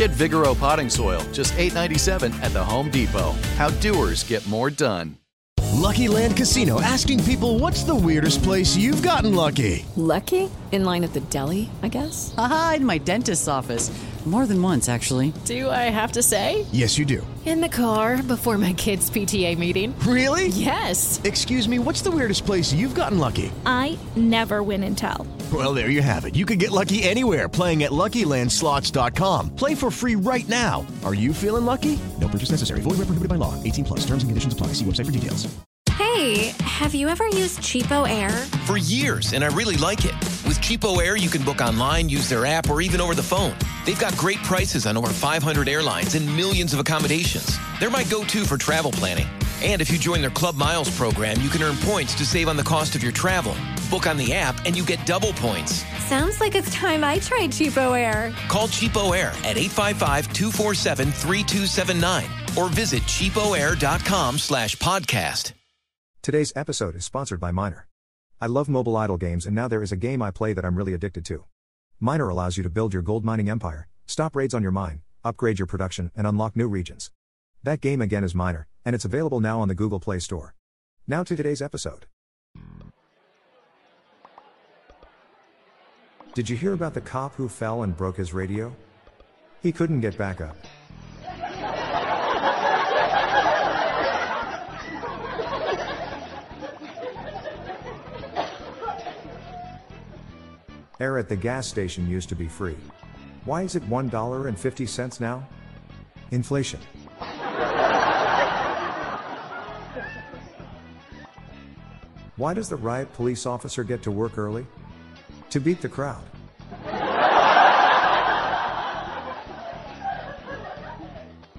Get Vigoro potting soil, just $8.97 at the Home Depot. How doers get more done. Lucky Land Casino asking people what's the weirdest place you've gotten lucky? Lucky? In line at the deli, I guess? Aha, in my dentist's office. More than once, actually. Do I have to say? Yes, you do. In the car before my kids' PTA meeting. Really? Yes. Excuse me, what's the weirdest place you've gotten lucky? I never win and tell. Well, there you have it. You can get lucky anywhere playing at LuckyLandSlots.com. Play for free right now. Are you feeling lucky? No purchase necessary. Void where prohibited by law. 18 plus. Terms and conditions apply. See website for details. Hey, have you ever used Cheapo Air? For years, and I really like it. With Cheapo Air, you can book online, use their app, or even over the phone. They've got great prices on over 500 airlines and millions of accommodations. They're my go-to for travel planning. And if you join their Club Miles program, you can earn points to save on the cost of your travel. Book on the app and you get double points. Sounds like it's time I tried Cheapo Air. Call Cheapo Air at 855-247-3279 or visit cheapoair.com slash podcast. Today's episode is sponsored by Miner. I love mobile idle games and now there is a game I play that I'm really addicted to. Miner allows you to build your gold mining empire, stop raids on your mine, upgrade your production, and unlock new regions. That game again is Miner, and it's available now on the Google Play Store. Now to today's episode. Did you hear about the cop who fell and broke his radio? He couldn't get back up. Air at the gas station used to be free. Why is it $1.50 now? Inflation. Why does the riot police officer get to work early? To beat the crowd.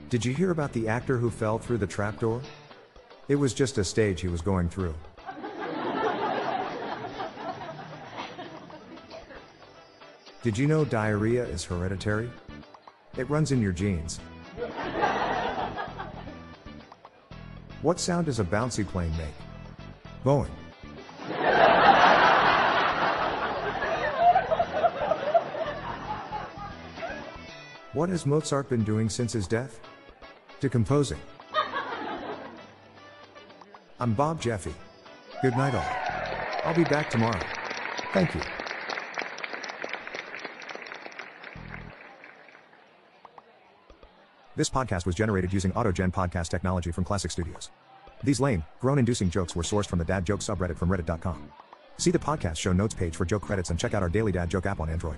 Did you hear about the actor who fell through the trapdoor? It was just a stage he was going through. Did you know diarrhea is hereditary? It runs in your genes. What sound does a bouncy plane make? Boeing. What has Mozart been doing since his death? Decomposing. I'm Bob Jeffy. Good night, all. I'll be back tomorrow. Thank you. This podcast was generated using AutoGen podcast technology from Classic Studios. These lame, groan-inducing jokes were sourced from the Dad Joke subreddit from reddit.com. See the podcast show notes page for joke credits and check out our daily Dad Joke app on Android.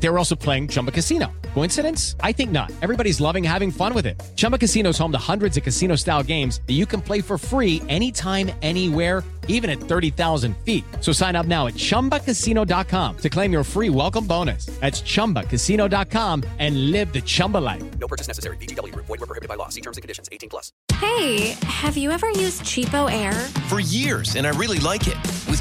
They were also playing Chumba Casino. Coincidence? I think not. Everybody's loving having fun with it. Chumba Casino is home to hundreds of casino style games that you can play for free anytime, anywhere, even at 30,000 feet. So sign up now at chumbacasino.com to claim your free welcome bonus. That's chumbacasino.com and live the Chumba life. No purchase necessary. VGW Group. Void were prohibited by law. See terms and conditions. 18 plus. Hey, have you ever used Cheapo Air? For years, and I really like it.